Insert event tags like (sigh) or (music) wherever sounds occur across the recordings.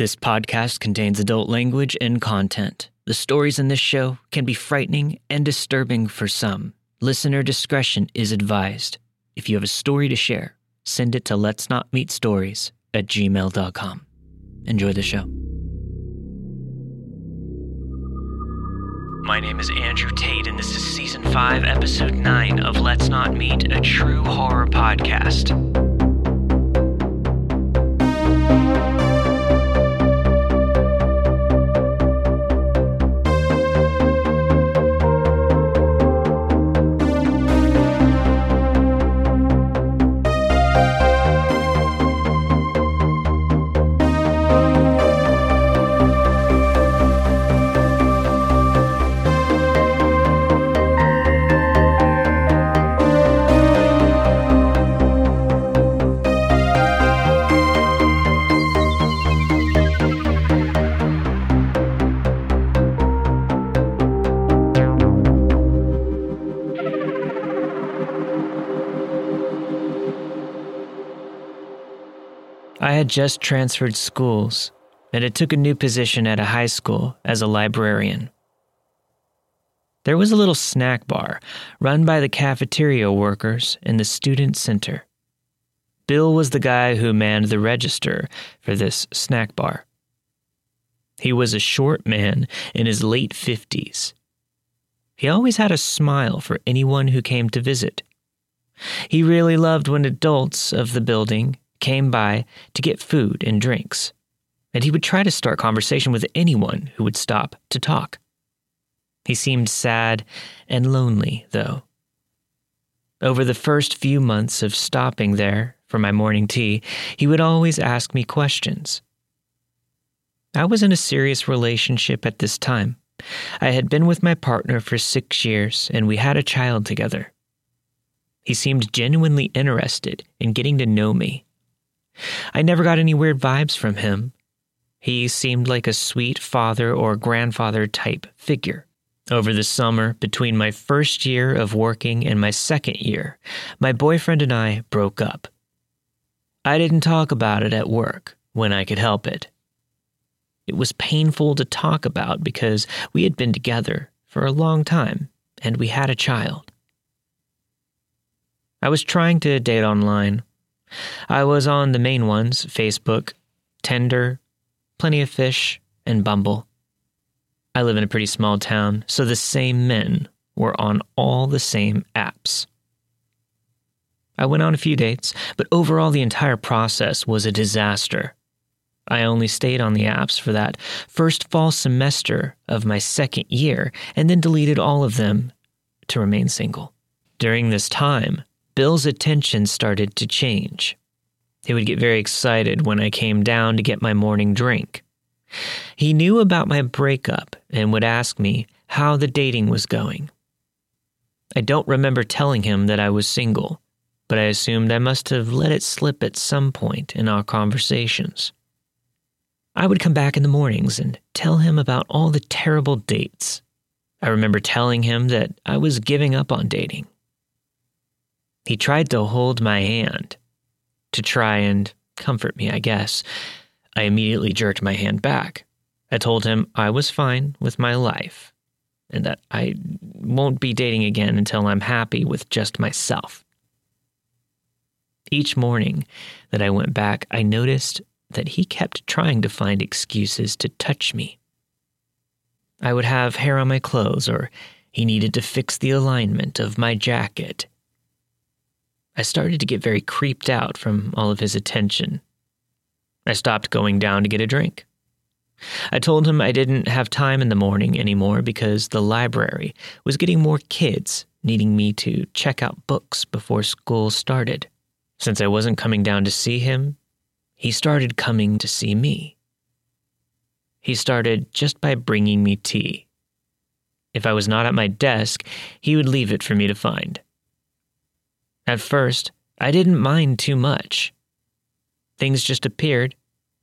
This podcast contains adult language and content. The stories in this show can be frightening and disturbing for some. Listener discretion is advised. If you have a story to share, send it to let's not meet stories at gmail.com. Enjoy the show. My name is Andrew Tate, and this is season 5, episode 9 of Let's Not Meet, a true horror podcast. Had just transferred schools and had took a new position at a high school as a librarian. There was a little snack bar run by the cafeteria workers in the student center. Bill was the guy who manned the register for this snack bar. He was a short man in his late 50s. He always had a smile for anyone who came to visit. He really loved when adults of the building came by to get food and drinks, and he would try to start conversation with anyone who would stop to talk. He seemed sad and lonely, though. Over the first few months of stopping there for my morning tea, he would always ask me questions. I was in a serious relationship at this time. I had been with my partner for six years, and we had a child together. He seemed genuinely interested in getting to know me I never got any weird vibes from him. He seemed like a sweet father or grandfather type figure. Over the summer, between my first year of working and my second year, my boyfriend and I broke up. I didn't talk about it at work when I could help it. It was painful to talk about because we had been together for a long time and we had a child. I was trying to date online I was on the main ones Facebook, Tinder, Plenty of Fish, and Bumble. I live in a pretty small town, so the same men were on all the same apps. I went on a few dates, but overall, the entire process was a disaster. I only stayed on the apps for that first fall semester of my second year and then deleted all of them to remain single. During this time, Bill's attention started to change. He would get very excited when I came down to get my morning drink. He knew about my breakup and would ask me how the dating was going. I don't remember telling him that I was single, but I assumed I must have let it slip at some point in our conversations. I would come back in the mornings and tell him about all the terrible dates. I remember telling him that I was giving up on dating he tried to hold my hand to try and comfort me, I guess. I immediately jerked my hand back. I told him I was fine with my life and that I won't be dating again until I'm happy with just myself. Each morning that I went back, I noticed that he kept trying to find excuses to touch me. I would have hair on my clothes, or he needed to fix the alignment of my jacket, I started to get very creeped out from all of his attention. I stopped going down to get a drink. I told him I didn't have time in the morning anymore because the library was getting more kids needing me to check out books before school started. Since I wasn't coming down to see him, he started coming to see me. He started just by bringing me tea. If I was not at my desk, he would leave it for me to find. At first, I didn't mind too much. Things just appeared,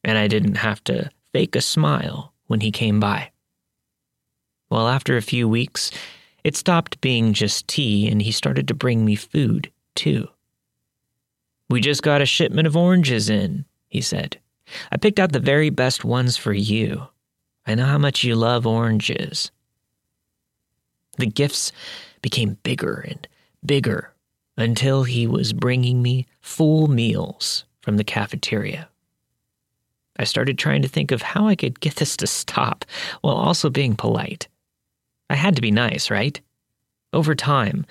and I didn't have to fake a smile when he came by. Well, after a few weeks, it stopped being just tea, and he started to bring me food, too. We just got a shipment of oranges in, he said. I picked out the very best ones for you. I know how much you love oranges. The gifts became bigger and bigger until he was bringing me full meals from the cafeteria. I started trying to think of how I could get this to stop while also being polite. I had to be nice, right? Over time,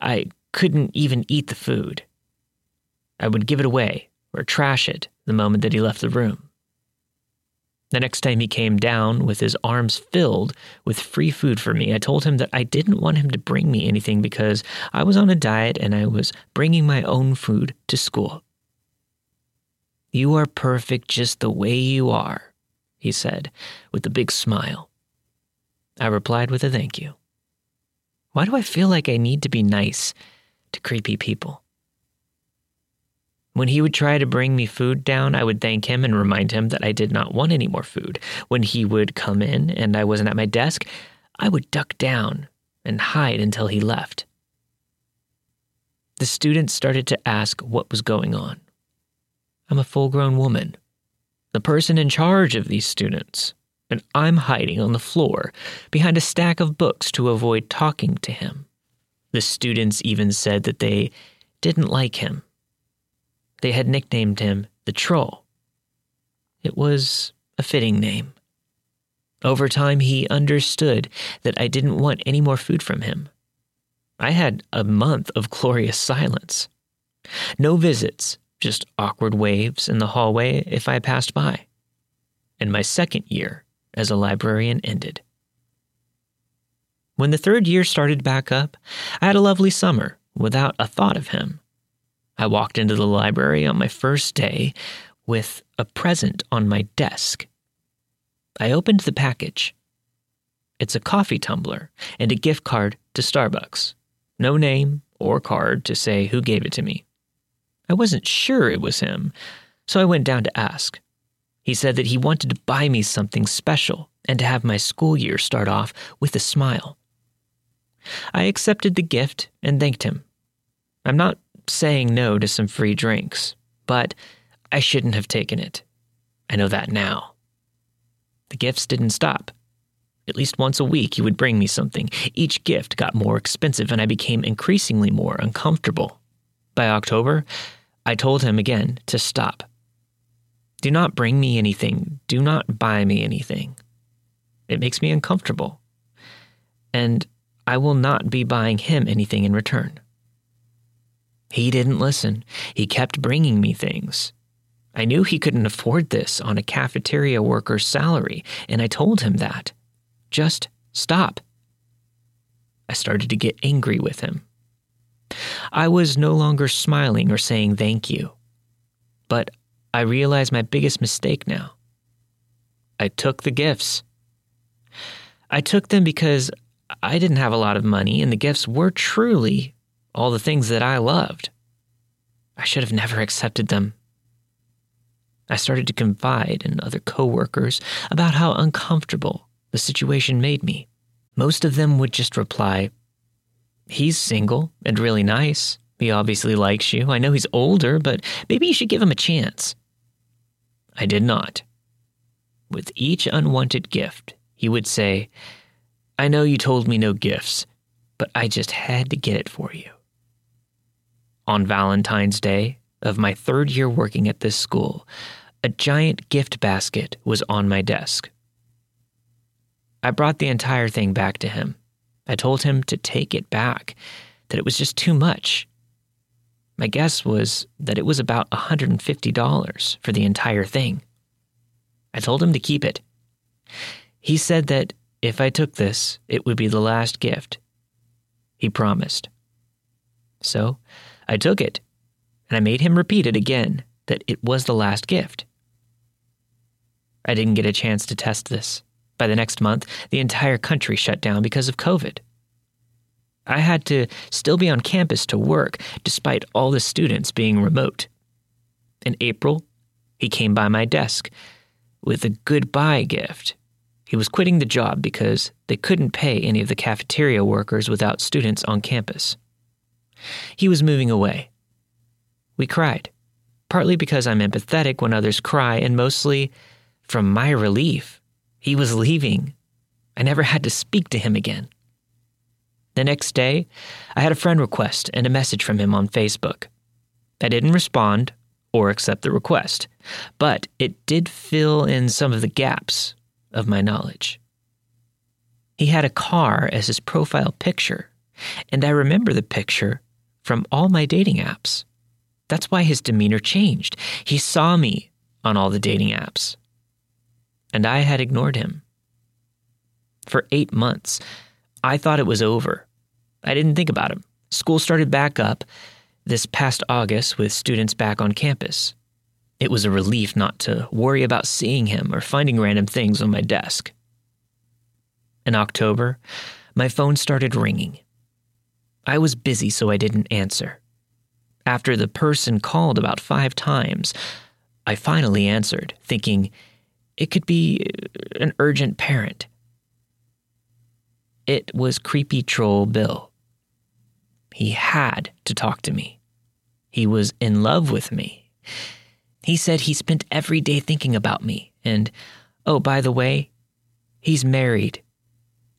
I couldn't even eat the food. I would give it away or trash it the moment that he left the room. The next time he came down with his arms filled with free food for me, I told him that I didn't want him to bring me anything because I was on a diet and I was bringing my own food to school. You are perfect just the way you are, he said with a big smile. I replied with a thank you. Why do I feel like I need to be nice to creepy people? When he would try to bring me food down, I would thank him and remind him that I did not want any more food. When he would come in and I wasn't at my desk, I would duck down and hide until he left. The students started to ask what was going on. I'm a full grown woman, the person in charge of these students, and I'm hiding on the floor behind a stack of books to avoid talking to him. The students even said that they didn't like him they had nicknamed him the Troll. It was a fitting name. Over time, he understood that I didn't want any more food from him. I had a month of glorious silence. No visits, just awkward waves in the hallway if I passed by. And my second year as a librarian ended. When the third year started back up, I had a lovely summer without a thought of him. I walked into the library on my first day with a present on my desk. I opened the package. It's a coffee tumbler and a gift card to Starbucks. No name or card to say who gave it to me. I wasn't sure it was him, so I went down to ask. He said that he wanted to buy me something special and to have my school year start off with a smile. I accepted the gift and thanked him. I'm not saying no to some free drinks, but I shouldn't have taken it. I know that now. The gifts didn't stop. At least once a week, he would bring me something. Each gift got more expensive, and I became increasingly more uncomfortable. By October, I told him again to stop. Do not bring me anything. Do not buy me anything. It makes me uncomfortable. And I will not be buying him anything in return. He didn't listen. He kept bringing me things. I knew he couldn't afford this on a cafeteria worker's salary, and I told him that. Just stop. I started to get angry with him. I was no longer smiling or saying thank you. But I realized my biggest mistake now. I took the gifts. I took them because I didn't have a lot of money, and the gifts were truly all the things that I loved. I should have never accepted them. I started to confide in other coworkers about how uncomfortable the situation made me. Most of them would just reply, He's single and really nice. He obviously likes you. I know he's older, but maybe you should give him a chance. I did not. With each unwanted gift, he would say, I know you told me no gifts, but I just had to get it for you. On Valentine's Day of my third year working at this school, a giant gift basket was on my desk. I brought the entire thing back to him. I told him to take it back, that it was just too much. My guess was that it was about $150 for the entire thing. I told him to keep it. He said that if I took this, it would be the last gift. He promised. So I took it, and I made him repeat it again that it was the last gift. I didn't get a chance to test this. By the next month, the entire country shut down because of COVID. I had to still be on campus to work despite all the students being remote. In April, he came by my desk with a goodbye gift. He was quitting the job because they couldn't pay any of the cafeteria workers without students on campus. He was moving away. We cried. partly because I'm empathetic when others cry, and mostly from my relief. He was leaving. I never had to speak to him again. The next day, I had a friend request and a message from him on Facebook. I didn't respond or accept the request, but it did fill in some of the gaps of my knowledge. He had a car as his profile picture, and I remember the picture from all my dating apps. That's why his demeanor changed. He saw me on all the dating apps, and I had ignored him. For eight months, I thought it was over. I didn't think about him. School started back up this past August with students back on campus. It was a relief not to worry about seeing him or finding random things on my desk. In October, my phone started ringing. I was busy, so I didn't answer. After the person called about five times, I finally answered, thinking it could be uh, an urgent parent. It was creepy troll Bill. He had to talk to me. He was in love with me. He said he spent every day thinking about me. And, oh, by the way, he's married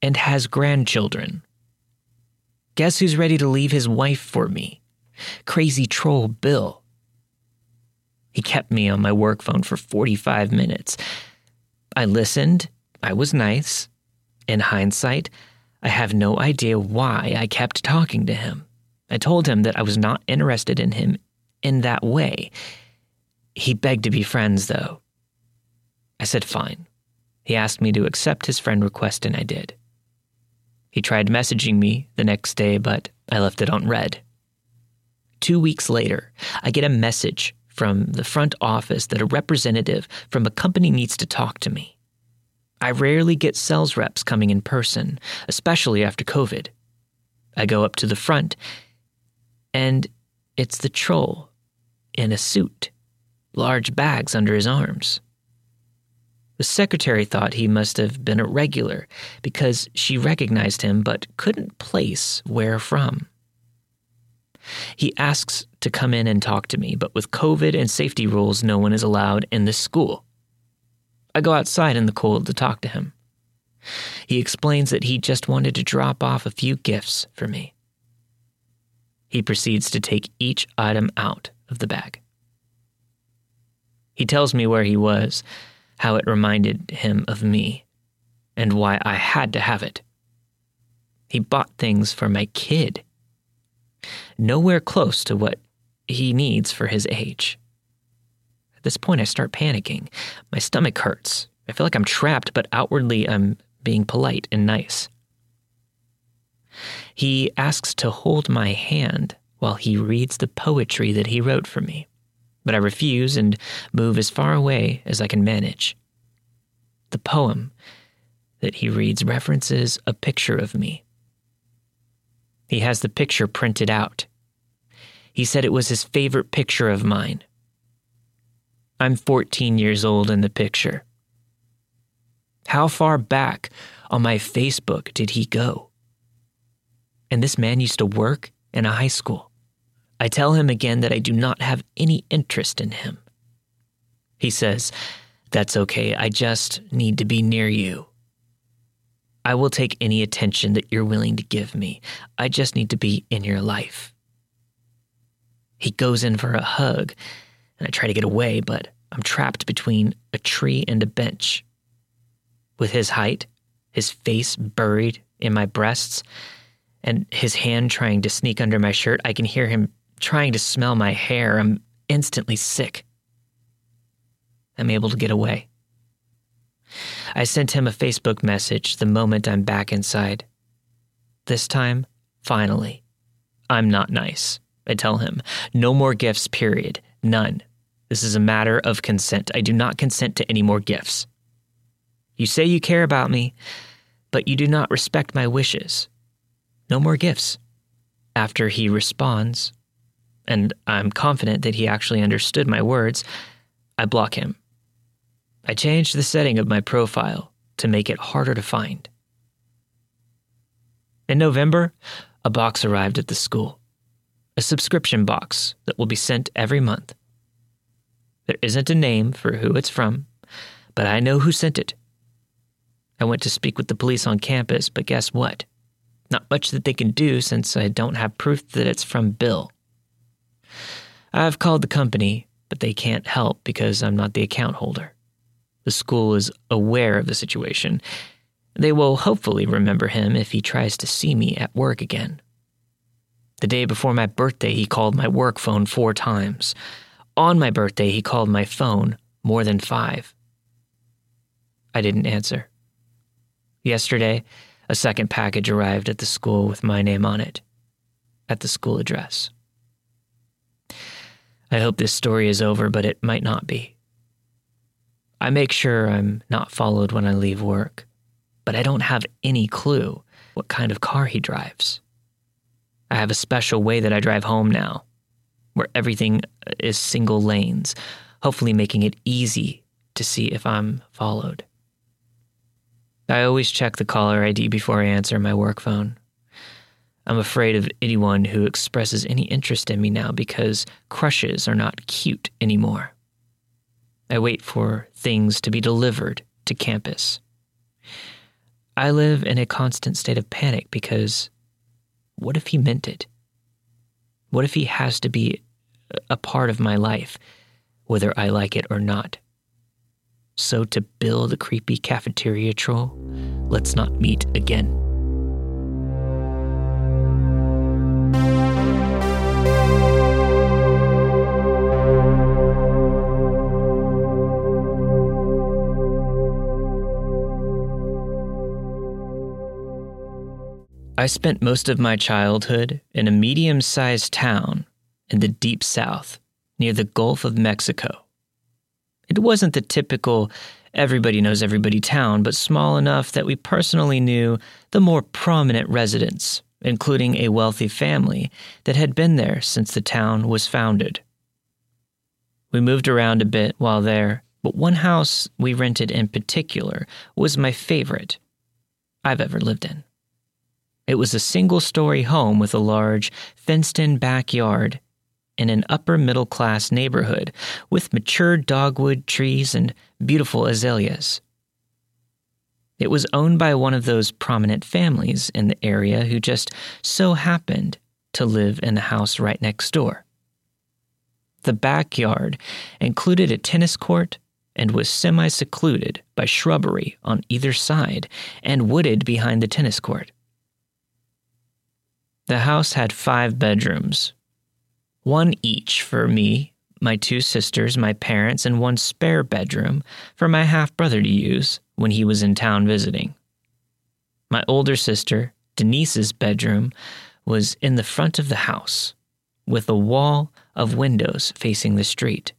and has grandchildren. Guess who's ready to leave his wife for me? Crazy troll Bill. He kept me on my work phone for 45 minutes. I listened. I was nice. In hindsight, I have no idea why I kept talking to him. I told him that I was not interested in him in that way. He begged to be friends, though. I said fine. He asked me to accept his friend request, and I did. He tried messaging me the next day, but I left it on read. Two weeks later, I get a message from the front office that a representative from a company needs to talk to me. I rarely get sales reps coming in person, especially after COVID. I go up to the front, and it's the troll in a suit, large bags under his arms. The secretary thought he must have been a regular because she recognized him but couldn't place where from. He asks to come in and talk to me, but with COVID and safety rules, no one is allowed in this school. I go outside in the cold to talk to him. He explains that he just wanted to drop off a few gifts for me. He proceeds to take each item out of the bag. He tells me where he was how it reminded him of me and why I had to have it. He bought things for my kid. Nowhere close to what he needs for his age. At this point, I start panicking. My stomach hurts. I feel like I'm trapped, but outwardly, I'm being polite and nice. He asks to hold my hand while he reads the poetry that he wrote for me but I refuse and move as far away as I can manage. The poem that he reads references a picture of me. He has the picture printed out. He said it was his favorite picture of mine. I'm 14 years old in the picture. How far back on my Facebook did he go? And this man used to work in a high school. I tell him again that I do not have any interest in him. He says, That's okay, I just need to be near you. I will take any attention that you're willing to give me. I just need to be in your life. He goes in for a hug, and I try to get away, but I'm trapped between a tree and a bench. With his height, his face buried in my breasts, and his hand trying to sneak under my shirt, I can hear him trying to smell my hair, I'm instantly sick. I'm able to get away. I sent him a Facebook message the moment I'm back inside. This time, finally, I'm not nice. I tell him, no more gifts, period. None. This is a matter of consent. I do not consent to any more gifts. You say you care about me, but you do not respect my wishes. No more gifts. After he responds, and I'm confident that he actually understood my words, I block him. I changed the setting of my profile to make it harder to find. In November, a box arrived at the school, a subscription box that will be sent every month. There isn't a name for who it's from, but I know who sent it. I went to speak with the police on campus, but guess what? Not much that they can do since I don't have proof that it's from Bill. I've called the company, but they can't help because I'm not the account holder. The school is aware of the situation. They will hopefully remember him if he tries to see me at work again. The day before my birthday, he called my work phone four times. On my birthday, he called my phone more than five. I didn't answer. Yesterday, a second package arrived at the school with my name on it, at the school address. I hope this story is over, but it might not be. I make sure I'm not followed when I leave work, but I don't have any clue what kind of car he drives. I have a special way that I drive home now, where everything is single lanes, hopefully making it easy to see if I'm followed. I always check the caller ID before I answer my work phone. I'm afraid of anyone who expresses any interest in me now because crushes are not cute anymore. I wait for things to be delivered to campus. I live in a constant state of panic because what if he meant it? What if he has to be a part of my life, whether I like it or not? So, to Bill a creepy cafeteria troll, let's not meet again. I spent most of my childhood in a medium sized town in the deep south near the Gulf of Mexico. It wasn't the typical everybody knows everybody town, but small enough that we personally knew the more prominent residents, including a wealthy family that had been there since the town was founded. We moved around a bit while there, but one house we rented in particular was my favorite I've ever lived in. It was a single story home with a large, fenced in backyard in an upper middle class neighborhood with mature dogwood trees and beautiful azaleas. It was owned by one of those prominent families in the area who just so happened to live in the house right next door. The backyard included a tennis court and was semi secluded by shrubbery on either side and wooded behind the tennis court. The house had five bedrooms, one each for me, my two sisters, my parents, and one spare bedroom for my half brother to use when he was in town visiting. My older sister, Denise's bedroom, was in the front of the house, with a wall of windows facing the street.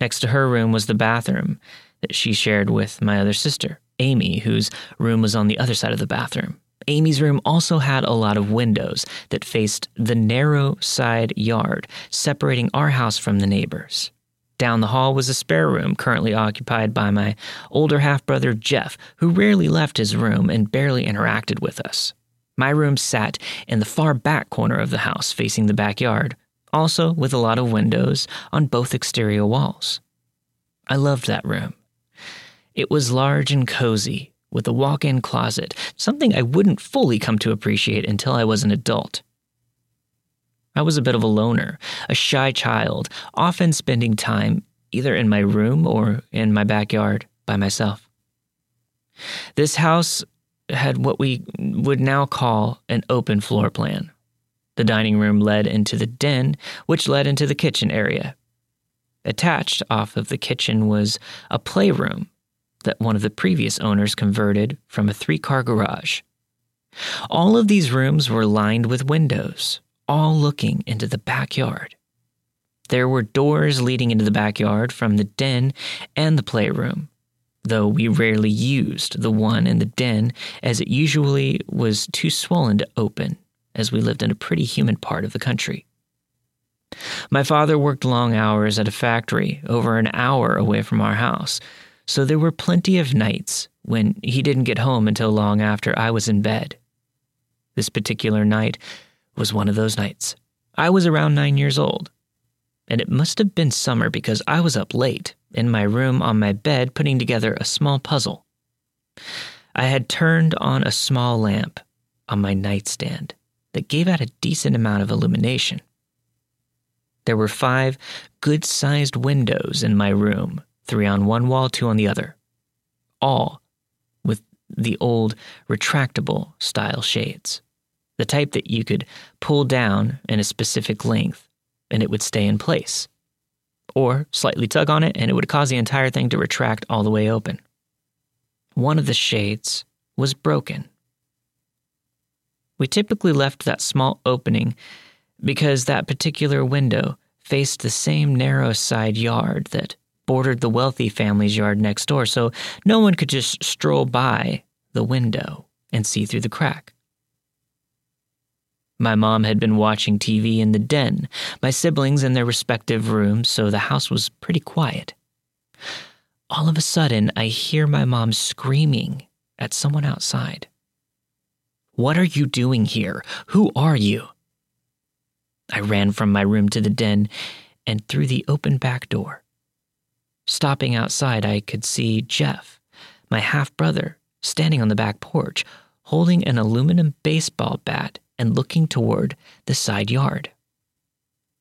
Next to her room was the bathroom that she shared with my other sister, Amy, whose room was on the other side of the bathroom. Amy's room also had a lot of windows that faced the narrow side yard, separating our house from the neighbors. Down the hall was a spare room currently occupied by my older half brother Jeff, who rarely left his room and barely interacted with us. My room sat in the far back corner of the house, facing the backyard, also with a lot of windows on both exterior walls. I loved that room. It was large and cozy, with a walk in closet, something I wouldn't fully come to appreciate until I was an adult. I was a bit of a loner, a shy child, often spending time either in my room or in my backyard by myself. This house had what we would now call an open floor plan. The dining room led into the den, which led into the kitchen area. Attached off of the kitchen was a playroom that one of the previous owners converted from a three car garage. All of these rooms were lined with windows, all looking into the backyard. There were doors leading into the backyard from the den and the playroom, though we rarely used the one in the den as it usually was too swollen to open, as we lived in a pretty humid part of the country. My father worked long hours at a factory over an hour away from our house, so there were plenty of nights when he didn't get home until long after I was in bed. This particular night was one of those nights. I was around nine years old. and it must have been summer because I was up late in my room on my bed putting together a small puzzle. I had turned on a small lamp on my nightstand that gave out a decent amount of illumination. There were five good sized windows in my room, three on one wall, two on the other, all with the old retractable style shades, the type that you could pull down in a specific length and it would stay in place, or slightly tug on it and it would cause the entire thing to retract all the way open. One of the shades was broken. We typically left that small opening because that particular window faced the same narrow side yard that bordered the wealthy family's yard next door, so no one could just stroll by the window and see through the crack. My mom had been watching TV in the den, my siblings in their respective rooms, so the house was pretty quiet. All of a sudden, I hear my mom screaming at someone outside. What are you doing here? Who are you? I ran from my room to the den and through the open back door. Stopping outside, I could see Jeff, my half brother, standing on the back porch, holding an aluminum baseball bat and looking toward the side yard.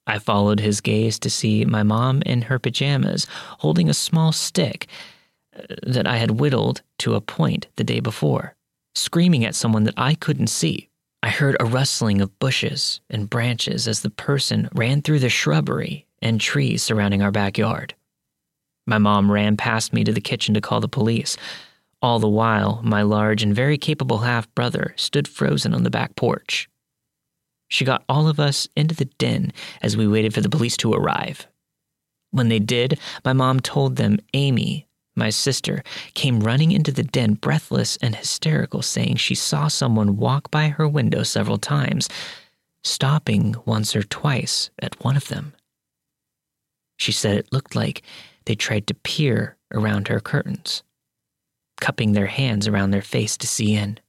I followed his gaze to see my mom in her pajamas, holding a small stick uh, that I had whittled to a point the day before, screaming at someone that I couldn't see. I heard a rustling of bushes and branches as the person ran through the shrubbery and trees surrounding our backyard. My mom ran past me to the kitchen to call the police. All the while, my large and very capable half brother stood frozen on the back porch. She got all of us into the den as we waited for the police to arrive. When they did, my mom told them Amy my sister, came running into the den, breathless and hysterical, saying she saw someone walk by her window several times, stopping once or twice at one of them. She said it looked like they tried to peer around her curtains, cupping their hands around their face to see in.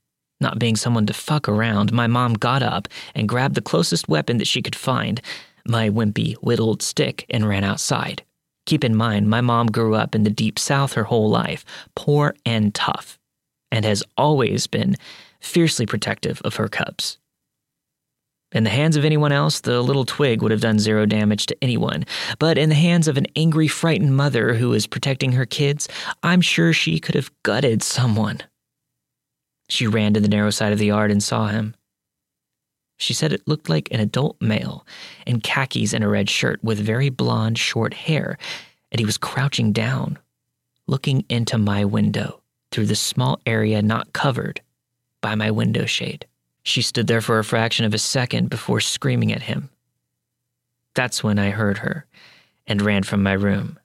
Not being someone to fuck around, my mom got up and grabbed the closest weapon that she could find, my wimpy, whittled stick, and ran outside. Keep in mind, my mom grew up in the deep south her whole life, poor and tough, and has always been fiercely protective of her cubs. In the hands of anyone else, the little twig would have done zero damage to anyone. But in the hands of an angry, frightened mother who is protecting her kids, I'm sure she could have gutted someone. She ran to the narrow side of the yard and saw him. She said it looked like an adult male in khakis and a red shirt with very blonde, short hair, and he was crouching down, looking into my window through the small area not covered by my window shade. She stood there for a fraction of a second before screaming at him. That's when I heard her and ran from my room.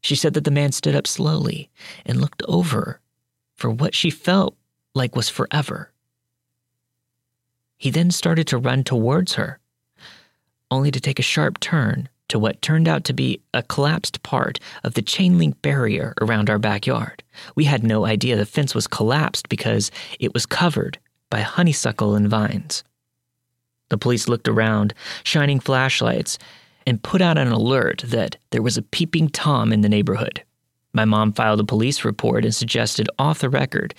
She said that the man stood up slowly and looked over for what she felt like was forever. He then started to run towards her, only to take a sharp turn to what turned out to be a collapsed part of the chain link barrier around our backyard. We had no idea the fence was collapsed because it was covered by honeysuckle and vines. The police looked around, shining flashlights, and put out an alert that there was a peeping Tom in the neighborhood. My mom filed a police report and suggested off the record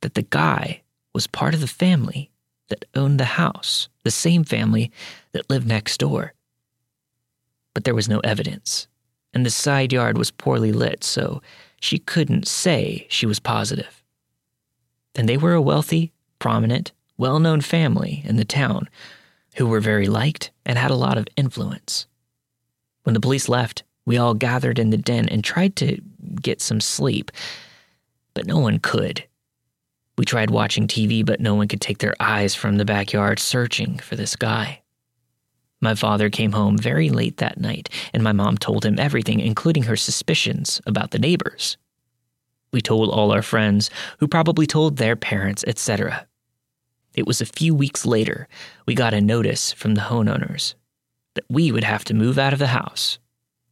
that the guy was part of the family that owned the house, the same family that lived next door. But there was no evidence, and the side yard was poorly lit, so she couldn't say she was positive. And they were a wealthy, prominent, well known family in the town who were very liked and had a lot of influence. When the police left, we all gathered in the den and tried to get some sleep, but no one could. We tried watching TV, but no one could take their eyes from the backyard searching for this guy. My father came home very late that night, and my mom told him everything, including her suspicions about the neighbors. We told all our friends, who probably told their parents, etc. It was a few weeks later we got a notice from the homeowners that we would have to move out of the house,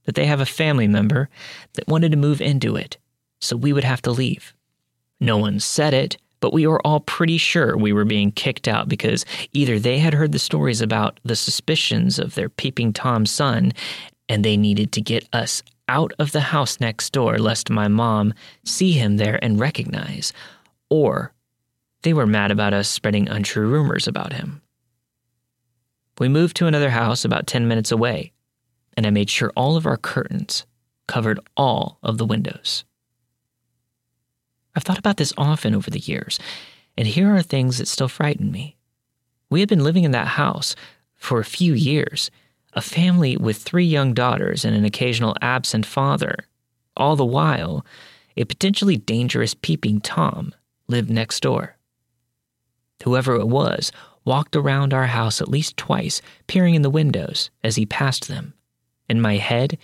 that they have a family member that wanted to move into it, so we would have to leave. No one said it, but we were all pretty sure we were being kicked out because either they had heard the stories about the suspicions of their peeping Tom son and they needed to get us out of the house next door lest my mom see him there and recognize, or they were mad about us spreading untrue rumors about him. We moved to another house about 10 minutes away, and I made sure all of our curtains covered all of the windows. I've thought about this often over the years, and here are things that still frighten me. We had been living in that house for a few years, a family with three young daughters and an occasional absent father. All the while, a potentially dangerous peeping Tom lived next door. Whoever it was walked around our house at least twice, peering in the windows as he passed them. In my head,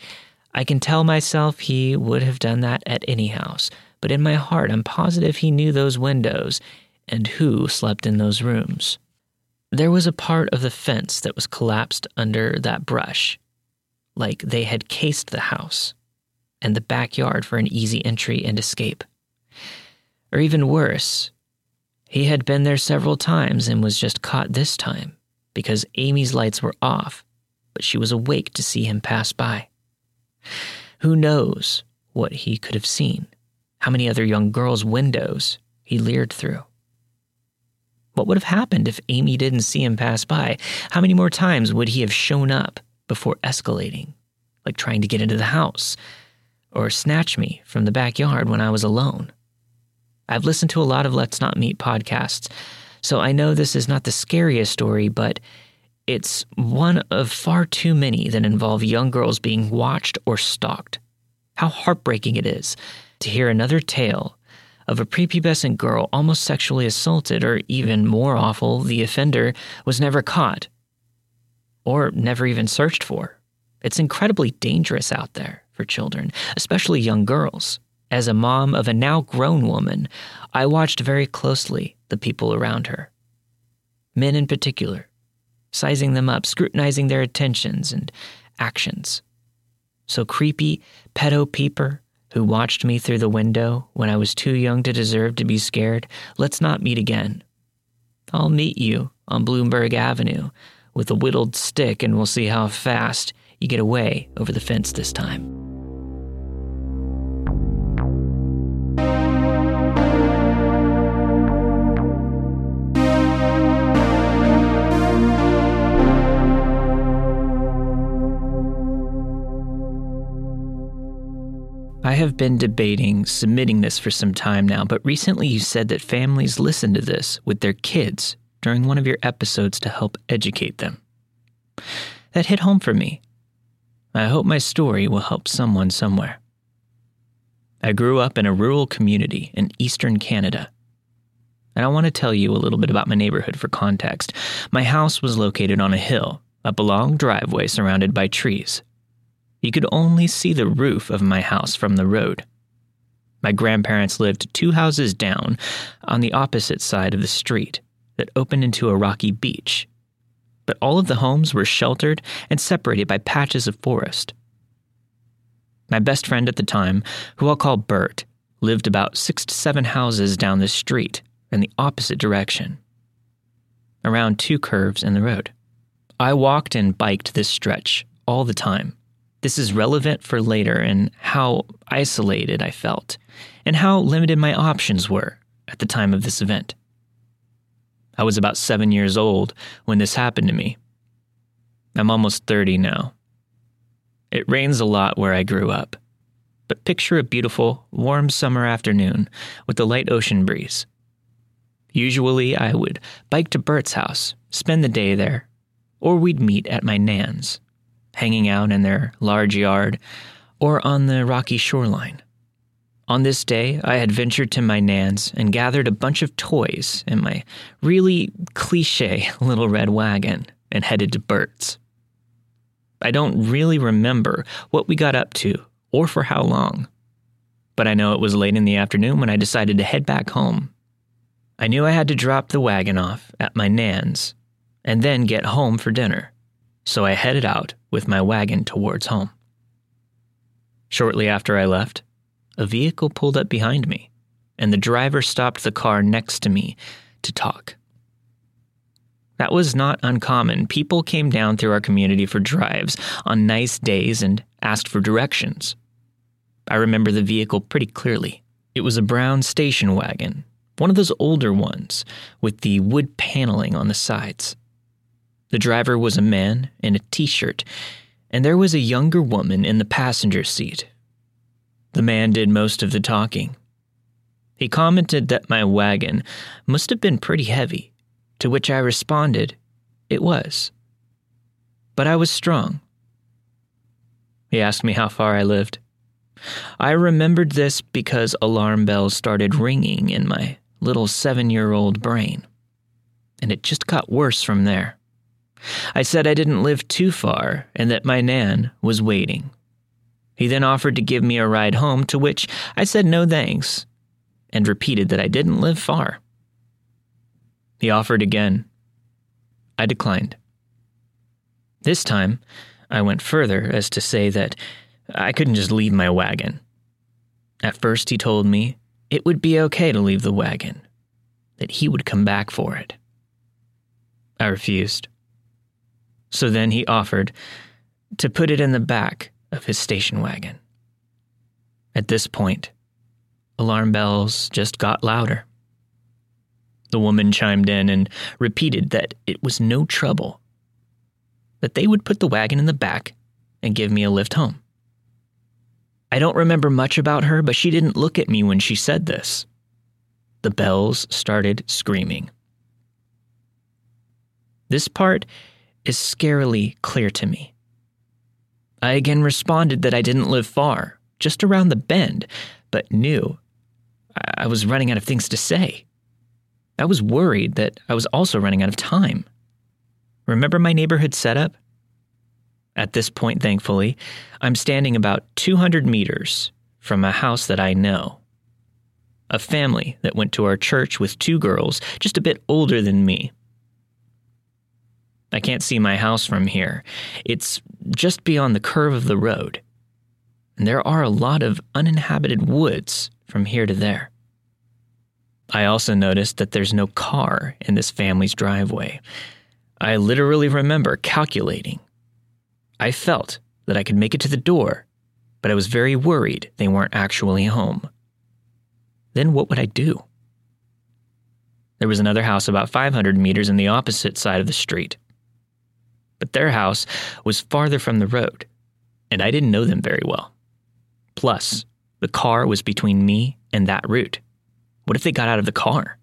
I can tell myself he would have done that at any house, but in my heart, I'm positive he knew those windows and who slept in those rooms. There was a part of the fence that was collapsed under that brush, like they had cased the house and the backyard for an easy entry and escape. Or even worse, he had been there several times and was just caught this time because Amy's lights were off, but she was awake to see him pass by. Who knows what he could have seen? How many other young girls' windows he leered through? What would have happened if Amy didn't see him pass by? How many more times would he have shown up before escalating, like trying to get into the house or snatch me from the backyard when I was alone? I've listened to a lot of Let's Not Meet podcasts, so I know this is not the scariest story, but it's one of far too many that involve young girls being watched or stalked. How heartbreaking it is to hear another tale of a prepubescent girl almost sexually assaulted, or even more awful, the offender was never caught or never even searched for. It's incredibly dangerous out there for children, especially young girls. As a mom of a now grown woman, I watched very closely the people around her. Men in particular, sizing them up, scrutinizing their attentions and actions. So creepy, pedo peeper, who watched me through the window when I was too young to deserve to be scared, let's not meet again. I'll meet you on Bloomberg Avenue with a whittled stick and we'll see how fast you get away over the fence this time. Have been debating submitting this for some time now, but recently you said that families listen to this with their kids during one of your episodes to help educate them. That hit home for me. I hope my story will help someone somewhere. I grew up in a rural community in eastern Canada. And I want to tell you a little bit about my neighborhood for context. My house was located on a hill, up a long driveway surrounded by trees. You could only see the roof of my house from the road. My grandparents lived two houses down on the opposite side of the street that opened into a rocky beach. But all of the homes were sheltered and separated by patches of forest. My best friend at the time, who I'll call Bert, lived about six to seven houses down the street in the opposite direction, around two curves in the road. I walked and biked this stretch all the time this is relevant for later and how isolated I felt, and how limited my options were at the time of this event. I was about seven years old when this happened to me. I'm almost 30 now. It rains a lot where I grew up, but picture a beautiful, warm summer afternoon with a light ocean breeze. Usually, I would bike to Bert's house, spend the day there, or we'd meet at my nan's hanging out in their large yard, or on the rocky shoreline. On this day, I had ventured to my Nan's and gathered a bunch of toys in my really cliche (laughs) little red wagon and headed to Bert's. I don't really remember what we got up to or for how long, but I know it was late in the afternoon when I decided to head back home. I knew I had to drop the wagon off at my Nan's and then get home for dinner so I headed out with my wagon towards home. Shortly after I left, a vehicle pulled up behind me, and the driver stopped the car next to me to talk. That was not uncommon. People came down through our community for drives on nice days and asked for directions. I remember the vehicle pretty clearly. It was a brown station wagon, one of those older ones with the wood paneling on the sides. The driver was a man in a t shirt, and there was a younger woman in the passenger seat. The man did most of the talking. He commented that my wagon must have been pretty heavy to which I responded, It was. But I was strong. He asked me how far I lived. I remembered this because alarm bells started ringing in my little seven year old brain. And it just got worse from there. I said I didn't live too far and that my Nan was waiting. He then offered to give me a ride home, to which I said no thanks and repeated that I didn't live far. He offered again. I declined. This time, I went further as to say that I couldn't just leave my wagon. At first, he told me it would be okay to leave the wagon, that he would come back for it. I refused. So then he offered to put it in the back of his station wagon. At this point, alarm bells just got louder. The woman chimed in and repeated that it was no trouble, that they would put the wagon in the back and give me a lift home. I don't remember much about her, but she didn't look at me when she said this. The bells started screaming. This part is scarily clear to me. I again responded that I didn't live far, just around the bend, but knew I was running out of things to say. I was worried that I was also running out of time. Remember my neighborhood setup? At this point, thankfully, I'm standing about 200 meters from a house that I know. A family that went to our church with two girls just a bit older than me. I can't see my house from here. It's just beyond the curve of the road. And there are a lot of uninhabited woods from here to there. I also noticed that there's no car in this family's driveway. I literally remember calculating. I felt that I could make it to the door, but I was very worried they weren't actually home. Then what would I do? There was another house about 500 meters on the opposite side of the street. But their house was farther from the road, and I didn't know them very well. Plus, the car was between me and that route. What if they got out of the car?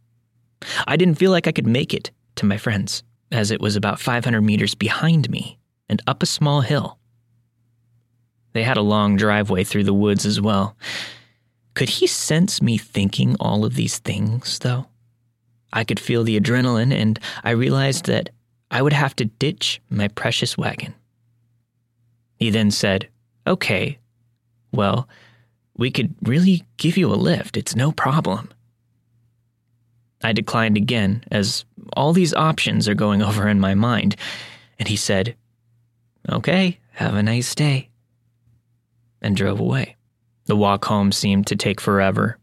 I didn't feel like I could make it to my friends, as it was about 500 meters behind me and up a small hill. They had a long driveway through the woods as well. Could he sense me thinking all of these things, though? I could feel the adrenaline, and I realized that I would have to ditch my precious wagon. He then said, Okay, well, we could really give you a lift. It's no problem. I declined again, as all these options are going (laughs) over in my mind, and he said, Okay, have a nice day, and drove away. The walk home seemed to take forever.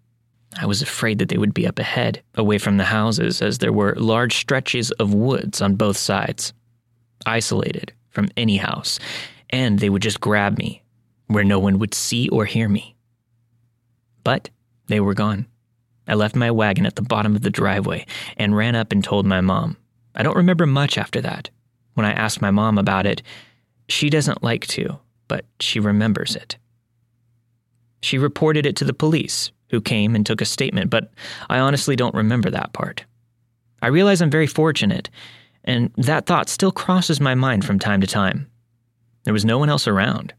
I was afraid that they would be up ahead, away from the houses, as there were large stretches of woods on both sides, isolated from any house, and they would just grab me, where no one would see or hear me. But they were gone. I left my wagon at the bottom of the driveway and ran up and told my mom. I don't remember much after that. When I asked my mom about it, she doesn't like to, but she remembers it. She reported it to the police, who came and took a statement, but I honestly don't remember that part. I realize I'm very fortunate, and that thought still crosses my mind from time to time. There was no one else around.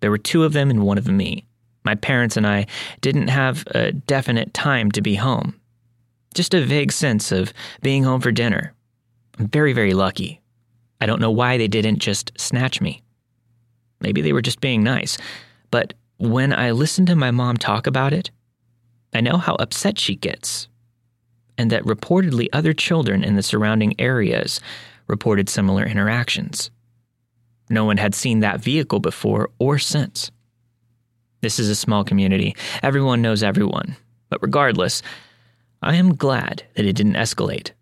There were two of them and one of me. My parents and I didn't have a definite time to be home. Just a vague sense of being home for dinner. I'm very, very lucky. I don't know why they didn't just snatch me. Maybe they were just being nice. But when I listen to my mom talk about it, I know how upset she gets. And that reportedly other children in the surrounding areas reported similar interactions. No one had seen that vehicle before or since. This is a small community. Everyone knows everyone. But regardless, I am glad that it didn't escalate,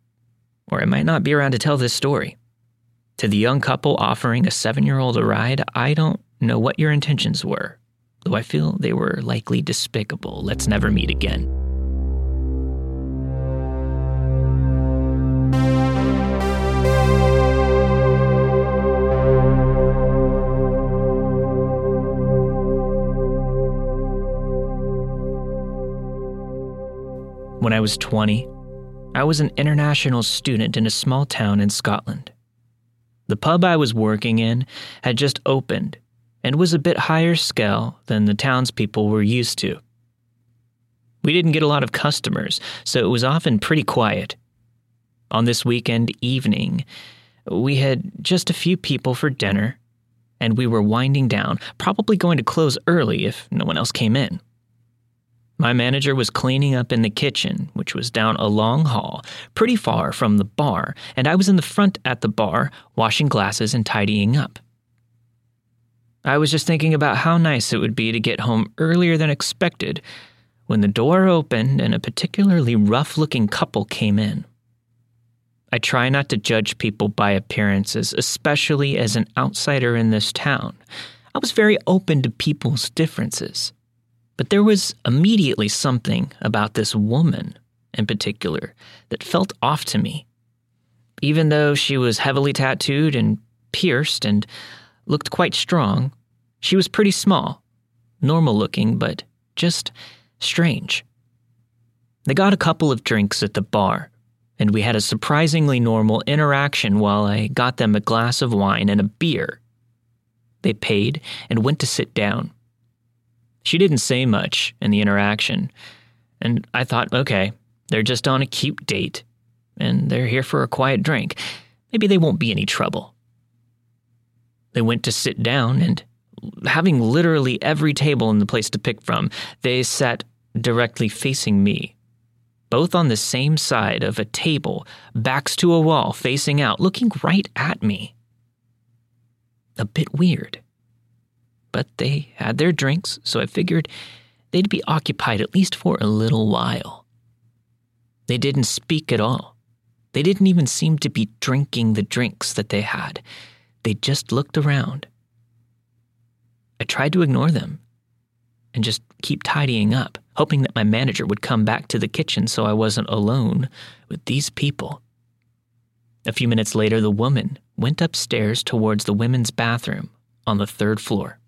or I might not be around to tell this story. To the young couple offering a seven year old a ride, I don't know what your intentions were, though I feel they were likely despicable. Let's never meet again. When I was 20, I was an international student in a small town in Scotland. The pub I was working in had just opened and was a bit higher scale than the townspeople were used to. We didn't get a lot of customers, so it was often pretty quiet. On this weekend evening, we had just a few people for dinner, and we were winding down, probably going to close early if no one else came in. My manager was cleaning up in the kitchen, which was down a long hall, pretty far from the bar, and I was in the front at the bar, washing glasses and tidying up. I was just thinking about how nice it would be to get home earlier than expected when the door opened and a particularly rough looking couple came in. I try not to judge people by appearances, especially as an outsider in this town. I was very open to people's differences. But there was immediately something about this woman in particular that felt off to me. Even though she was heavily tattooed and pierced and looked quite strong, she was pretty small, normal looking, but just strange. They got a couple of drinks at the bar, and we had a surprisingly normal interaction while I got them a glass of wine and a beer. They paid and went to sit down. She didn't say much in the interaction, and I thought, okay, they're just on a cute date, and they're here for a quiet drink. Maybe they won't be any trouble. They went to sit down, and having literally every table in the place to pick from, they sat directly facing me. Both on the same side of a table, backs to a wall, facing out, looking right at me. A bit weird but they had their drinks, so I figured they'd be occupied at least for a little while. They didn't speak at all. They didn't even seem to be drinking the drinks that they had. They just looked around. I tried to ignore them and just keep tidying up, hoping that my manager would come back to the kitchen so I wasn't alone with these people. A few minutes later, the woman went upstairs towards the women's bathroom on the third floor.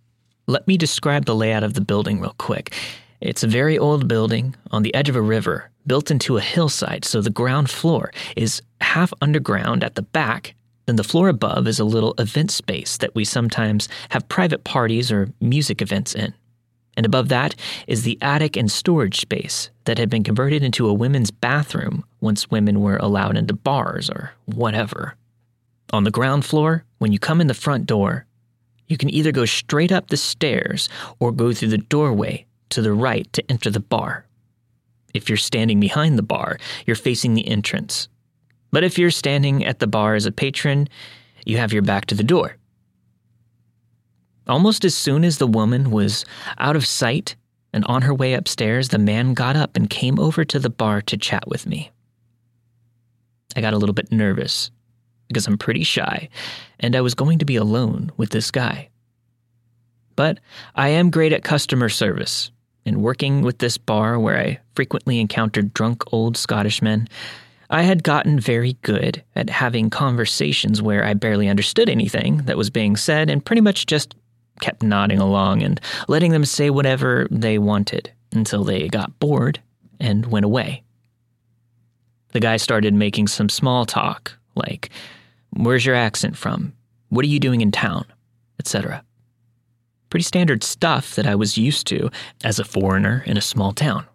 Let me describe the layout of the building real quick. It's a very old building on the edge of a river, built into a hillside, so the ground floor is half underground at the back. Then the floor above is a little event space that we sometimes have private parties or music events in. And above that is the attic and storage space that had been converted into a women's bathroom once women were allowed into bars or whatever. On the ground floor, when you come in the front door, you can either go straight up the stairs or go through the doorway to the right to enter the bar. If you're standing behind the bar, you're facing the entrance. But if you're standing at the bar as a patron, you have your back to the door. Almost as soon as the woman was out of sight and on her way upstairs, the man got up and came over to the bar to chat with me. I got a little bit nervous because I'm pretty shy, and I was going to be alone with this guy. But I am great at customer service, and working with this bar where I frequently encountered drunk old Scottish men, I had gotten very good at having conversations where I barely understood anything that was being said and pretty much just kept nodding along and letting them say whatever they wanted until they got bored and went away. The guy started making some small talk, like, Where's your accent from? What are you doing in town? Etc. Pretty standard stuff that I was used to as a foreigner in a small town.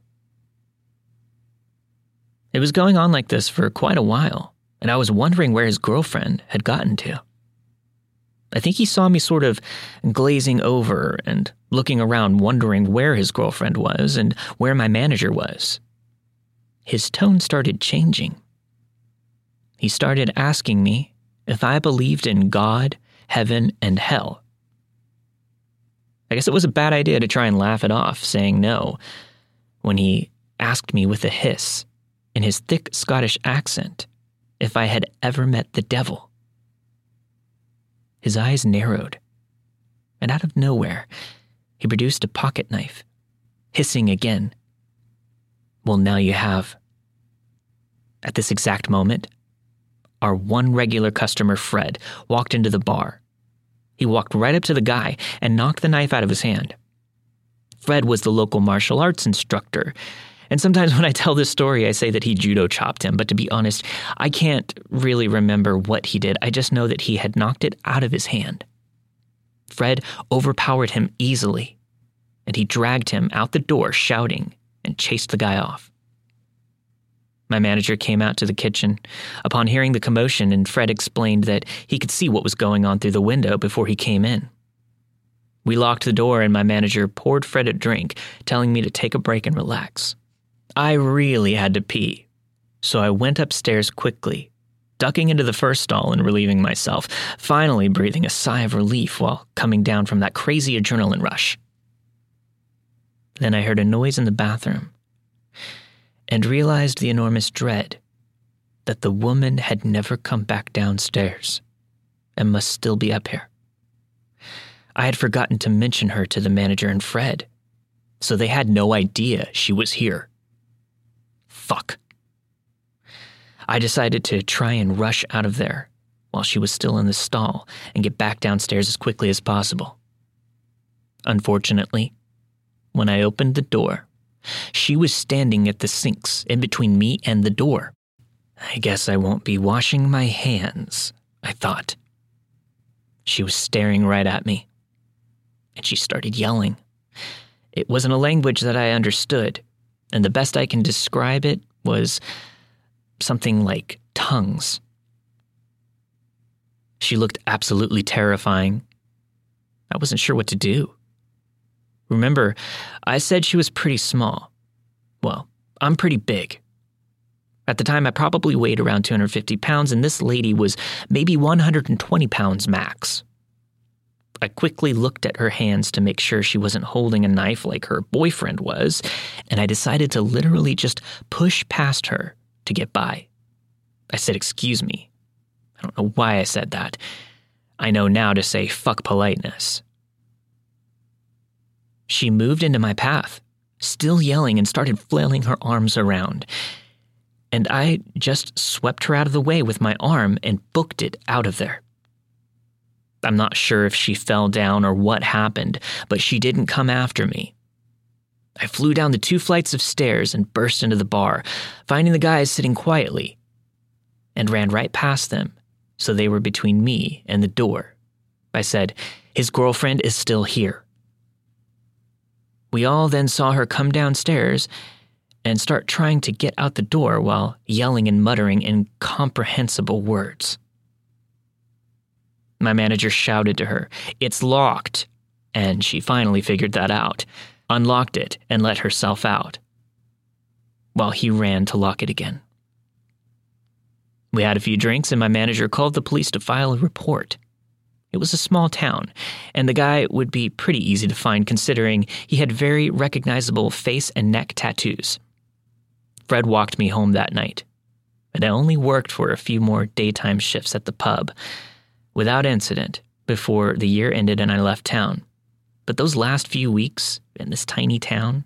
It was going on like this for quite a while, and I was wondering where his girlfriend had gotten to. I think he saw me sort of glazing over and looking around, wondering where his girlfriend was and where my manager was. His tone started changing. He started asking me if I believed in God, heaven, and hell. I guess it was a bad idea to try and laugh it off, saying no, when he asked me with a hiss, in his thick Scottish accent, if I had ever met the devil. His eyes narrowed, and out of nowhere, he produced a pocket knife, hissing again. Well, now you have. At this exact moment, our one regular customer, Fred, walked into the bar. He walked right up to the guy and knocked the knife out of his hand. Fred was the local martial arts instructor. And sometimes (laughs) when I tell this story, I say that he judo chopped him, but to be honest, I can't really remember what he did. I just know that he had knocked it out of his hand. Fred overpowered him easily, and he dragged him out the door shouting and chased the guy off. My manager came out to the kitchen. Upon hearing the commotion, and Fred explained that he could see what was going on through the window before he came in. We locked the door, and my manager poured Fred a drink, telling me to take a break and relax. I really had to pee, so I went upstairs quickly, ducking into the first stall and relieving myself, finally breathing a sigh of relief while coming down from that crazy adrenaline rush. Then I heard a noise in the bathroom and realized the enormous dread that the woman had never come back downstairs and must still be up here. I had forgotten to mention her to the manager and Fred, so they had no idea she was here. Fuck. I decided to try and rush out of there while she was still in the stall and get back downstairs as quickly as possible. Unfortunately, when I opened the door, she was standing at the sinks in between me and the door. I guess I won't be washing my hands, I thought. She was staring right at me, and she started yelling. It wasn't a language that I understood, and the best I can describe it was something like tongues. She looked absolutely terrifying. I wasn't sure what to do. Remember, I said she was pretty small. Well, I'm pretty big. At the time, I probably weighed around 250 pounds, and this lady was maybe 120 pounds max. I quickly looked at her hands to make sure she wasn't holding a knife like her boyfriend was, and I decided to literally just push past her to get by. I said, Excuse me. I don't know why I said that. I know now to say fuck politeness. She moved into my path, still yelling, and started flailing her arms around. And I just swept her out of the way with my arm and booked it out of there. I'm not sure if she fell down or what happened, but she didn't come after me. I flew down the two flights of stairs and burst into the bar, finding the guys sitting quietly, and ran right past them, so they were between me and the door. I said, His girlfriend is still here. We all then saw her come downstairs and start trying to get out the door while yelling and muttering incomprehensible words. My manager shouted to her, It's locked. And she finally figured that out, unlocked it, and let herself out, while he ran to lock it again. We had a few drinks, and my manager called the police to file a report. It was a small town, and the guy would be pretty easy to find considering he had very recognizable face and neck tattoos. Fred walked me home that night, and I only worked for a few more daytime shifts at the pub without incident before the year ended and I left town. But those last few weeks in this tiny town,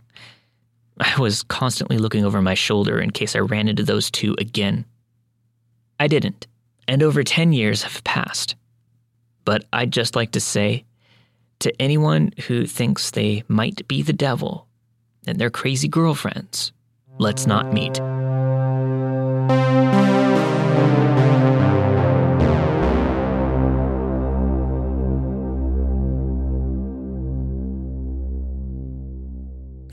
I was constantly looking over my shoulder in case I ran into those two again. I didn't, and over 10 years have passed. But I'd just like to say to anyone who thinks they might be the devil and their crazy girlfriends, let's not meet.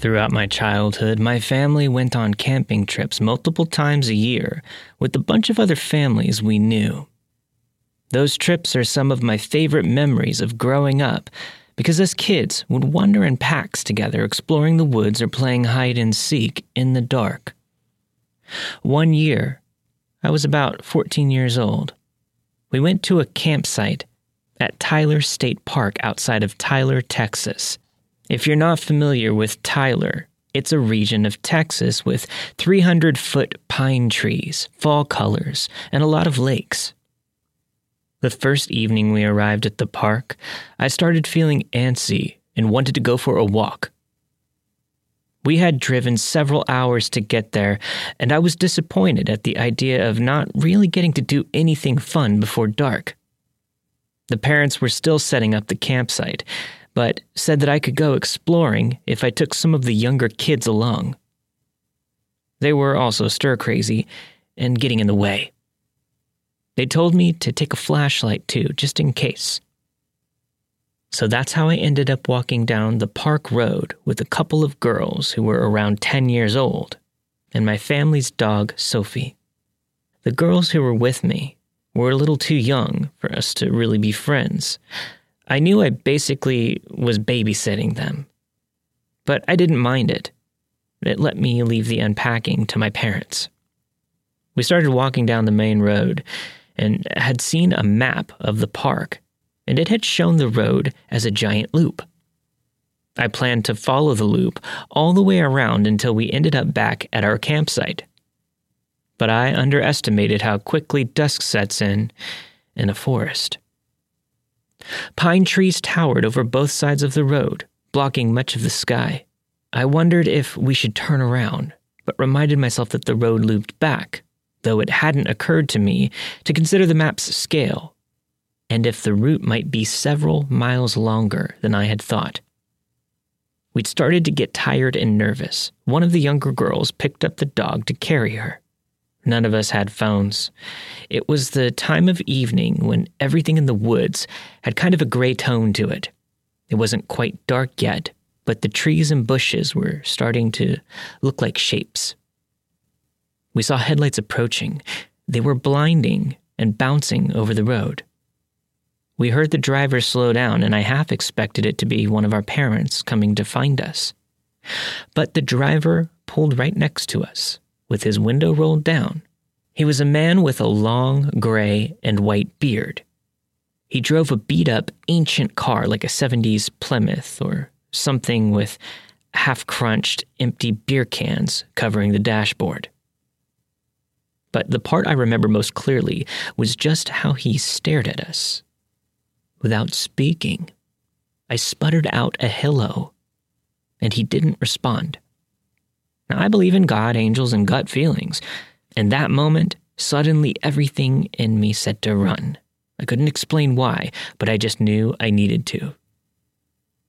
Throughout my childhood, my family went on camping trips multiple times a year with a bunch of other families we knew. Those trips are some of my favorite memories of growing up because as kids we'd wander in packs together exploring the woods or playing hide and seek in the dark. One year, I was about 14 years old. We went to a campsite at Tyler State Park outside of Tyler, Texas. If you're not familiar with Tyler, It's a region of Texas with 300 foot pine trees, fall colors, and a lot of lakes. The first evening we arrived at the park, I started feeling antsy and wanted to go for a walk. We had driven several hours to get there, and I was disappointed at the idea of not really getting to do anything fun before dark. The parents were still setting up the campsite, but said that I could go exploring if I took some of the younger kids along. They were also stir crazy and getting in the way. They told me to take a flashlight too, just in case. So that's how I ended up walking down the park road with a couple of girls who were around 10 years old and my family's dog, Sophie. The girls who were with me were a little too young for us to really be friends. I knew I basically was babysitting them. But I didn't mind it. It let me leave the unpacking to my parents. We started walking down the main road, and had seen a map of the park, and it had shown the road as a giant loop. I planned to follow the loop all the way around until we ended up back at our campsite. But I underestimated how quickly dusk sets in in a forest. Pine trees towered over both sides of the road, blocking much of the sky. I wondered if we should turn around, but reminded myself that the road looped back, though it hadn't occurred to me to consider the map's scale, and if the route might be several miles longer than I had thought. We'd started to get tired and nervous. One of the younger girls picked up the dog to carry her. None of us had phones. It was the time of evening when everything in the woods had kind of a gray tone to it. It wasn't quite dark yet, but the trees and bushes were starting to look like shapes. We saw headlights approaching. They were blinding and bouncing over the road. We heard the driver slow down, and I half expected it to be one of our parents coming to find us. But the driver pulled right next to us, with his window rolled down. He was a man with a long gray and white beard. He drove a beat up ancient car like a 70s Plymouth or something with half crunched, empty beer cans covering the dashboard. But the part I remember most clearly was just how he stared at us. Without speaking, I sputtered out a hello, and he didn't respond. Now, I believe in God, angels, and gut feelings. And that moment, suddenly everything in me said to run. I couldn't explain why, but I just knew I needed to.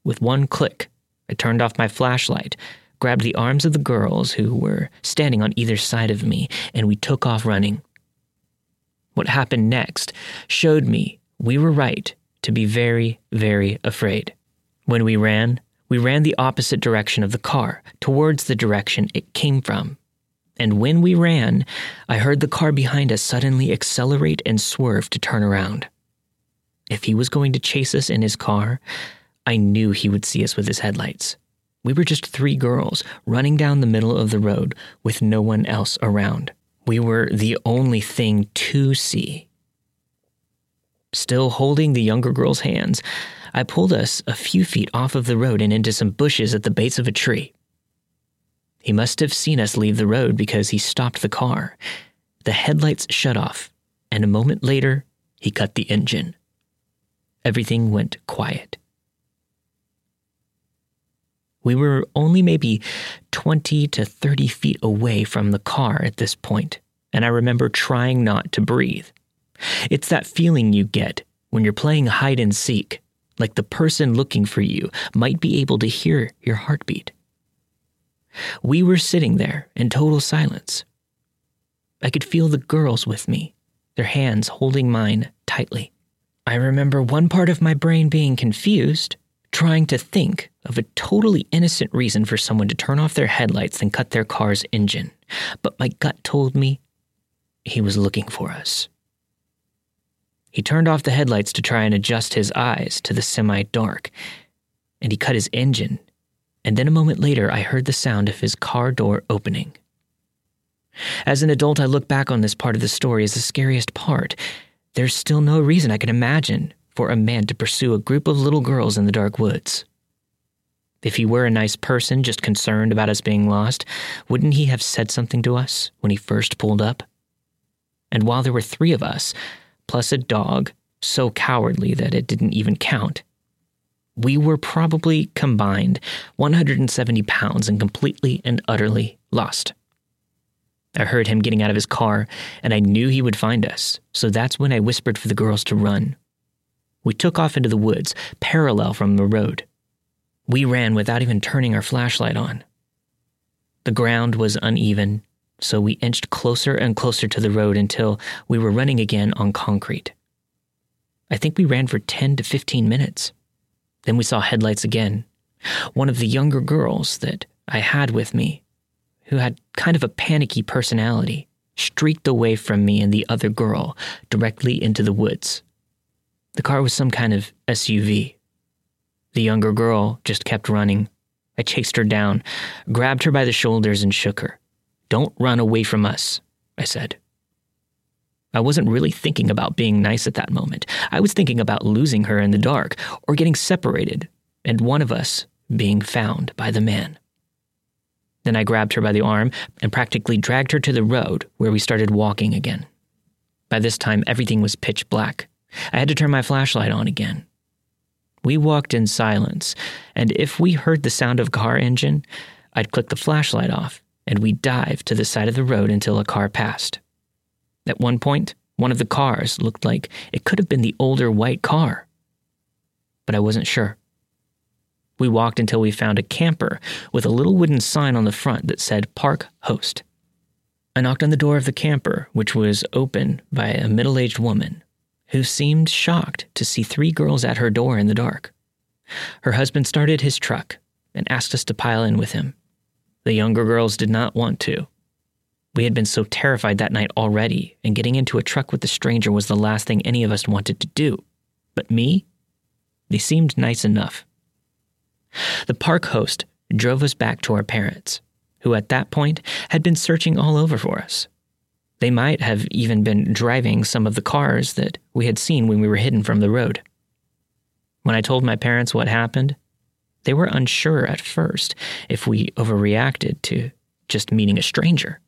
With one click, I turned off my flashlight, grabbed the arms of the girls who were standing on either side of me, and we took off running. What happened next showed me we were right to be very, very afraid. When we ran, we ran the opposite direction of the car, towards the direction it came from. And when we ran, I heard the car behind us suddenly accelerate and swerve to turn around. If he was going to chase us in his car, I knew he would see us with his headlights. We were just three girls running down the middle of the road with no one else around. We were the only thing to see. Still holding the younger girl's hands, I pulled us a few feet off of the road and into some bushes at the base of a tree. He must have seen us leave the road because he stopped the car. The headlights shut off, and a moment later, he cut the engine. Everything went quiet. We were only maybe 20 to 30 feet away from the car at this point, and I remember trying not to breathe. It's that feeling you get when you're playing hide and seek, like the person looking for you might be able to hear your heartbeat. We were sitting there in total silence. I could feel the girls with me, their hands holding mine tightly. I remember one part of my brain being confused trying to think of a totally innocent reason for someone to turn off their headlights and cut their car's engine, but my gut told me he was looking for us. He turned off the headlights to try and adjust his eyes to the semi dark, and he cut his engine. And then a moment later, I heard the sound of his car door opening. As an adult, I look back on this part of the story as the scariest part. There's still no reason I can imagine for a man to pursue a group of little girls in the dark woods. If he were a nice person just concerned about us being lost, wouldn't he have said something to us when he first pulled up? And while there were three of us, plus a dog, so cowardly that it didn't even count, we were probably combined 170 pounds and completely and utterly lost. I heard him getting out of his car, and I knew he would find us, so that's when I whispered for the girls to run. We took off into the woods, parallel from the road. We ran without even turning our flashlight on. The ground was uneven, so we inched closer and closer to the road until we were running again on concrete. I think we ran for 10 to 15 minutes. Then we saw headlights again. One of the younger girls that I had with me, who had kind of a panicky personality, streaked away from me and the other girl directly into the woods. The car was some kind of SUV. The younger girl just kept running. I chased her down, grabbed her by the shoulders, and shook her. Don't run away from us, I said. I wasn't really thinking about being nice at that moment. I was thinking about losing her in the dark or getting separated, and one of us being found by the man. Then I grabbed her by the arm and practically dragged her to the road where we started walking again. By this time, everything was pitch black. I had to turn my flashlight on again. We walked in silence, and if we heard the sound of a car engine, I'd click the flashlight off and we dived to the side of the road until a car passed. At one point, one of the cars looked like it could have been the older white car. But I wasn't sure. We walked until we found a camper with a little wooden sign on the front that said Park Host. I knocked on the door of the camper, which was open by a middle aged woman who seemed shocked to see three girls at her door in the dark. Her husband started his truck and asked us to pile in with him. The younger girls did not want to. We had been so terrified that night already, and getting into a truck with a stranger was the last thing any of us wanted to do. But me? They seemed nice enough. The park host drove us back to our parents, who at that point had been searching all over for us. They might have even been driving some of the cars that we had seen when we were hidden from the road. When I told my parents what happened, they were unsure at first if we overreacted to just meeting a stranger.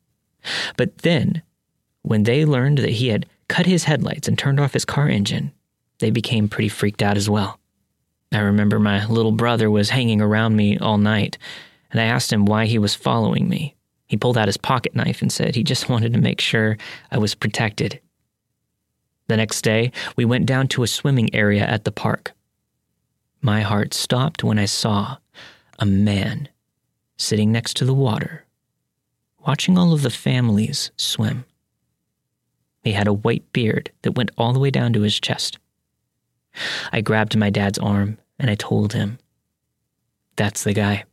But then, when they learned that he had cut his headlights and turned off his car engine, they became pretty freaked out as well. I remember my little brother was hanging around me all night, and I asked him why he was following me. He pulled out his pocket knife and said he just (laughs) wanted to make sure I was protected. The next day, we went down to a swimming area at the park. My heart stopped when I saw a man sitting next to the water, watching all of the families swim. He had a white beard that went all the way down to his chest. I grabbed my dad's arm and I told him, That's the guy.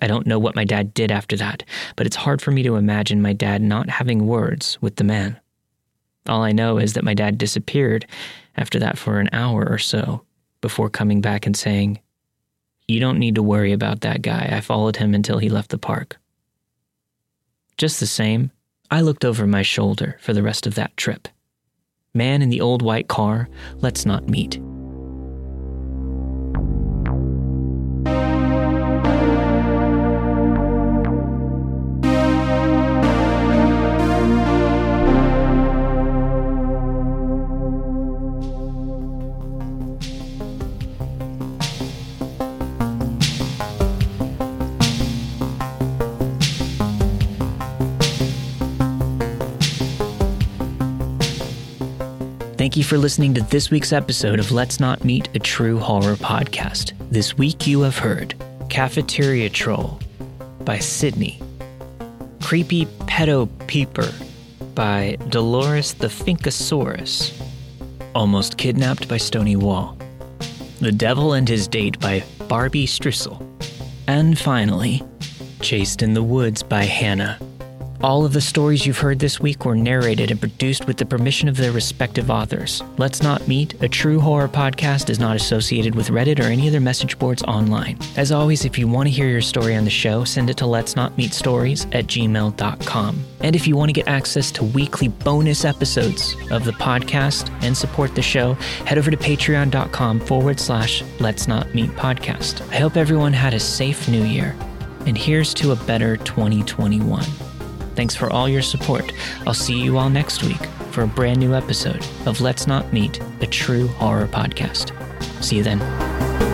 I don't know what my dad did after that, but it's hard for me to imagine my dad not having words with the man. All I know is that my dad disappeared after that for an hour or so before coming back and saying, You don't need to worry about that guy. I followed him until he left the park. Just the same, I looked over my shoulder for the rest of that trip. Man in the old white car, let's not meet. For listening to this week's episode of Let's Not Meet a True Horror Podcast. This week you have heard Cafeteria Troll by Sydney, Creepy Pedo Peeper by Dolores the Finkosaurus, Almost Kidnapped by Stony Wall, The Devil and His Date by Barbie Strissel, and finally, Chased in the Woods by Hannah All of the stories you've heard this week were narrated and produced with the permission of their respective authors. Let's Not Meet, a true horror podcast, is not associated with Reddit or any other message boards online. As always, if you want to hear your story on the show, send it to let's not meet stories at gmail.com. And if you want to get access to weekly bonus episodes of the podcast and support the show, head over to patreon.com forward slash let's not meet podcast. I hope everyone had a safe new year. And here's to a better 2021. Thanks for all your support. I'll see you all next week for a brand new episode of Let's Not Meet, a true horror podcast. See you then.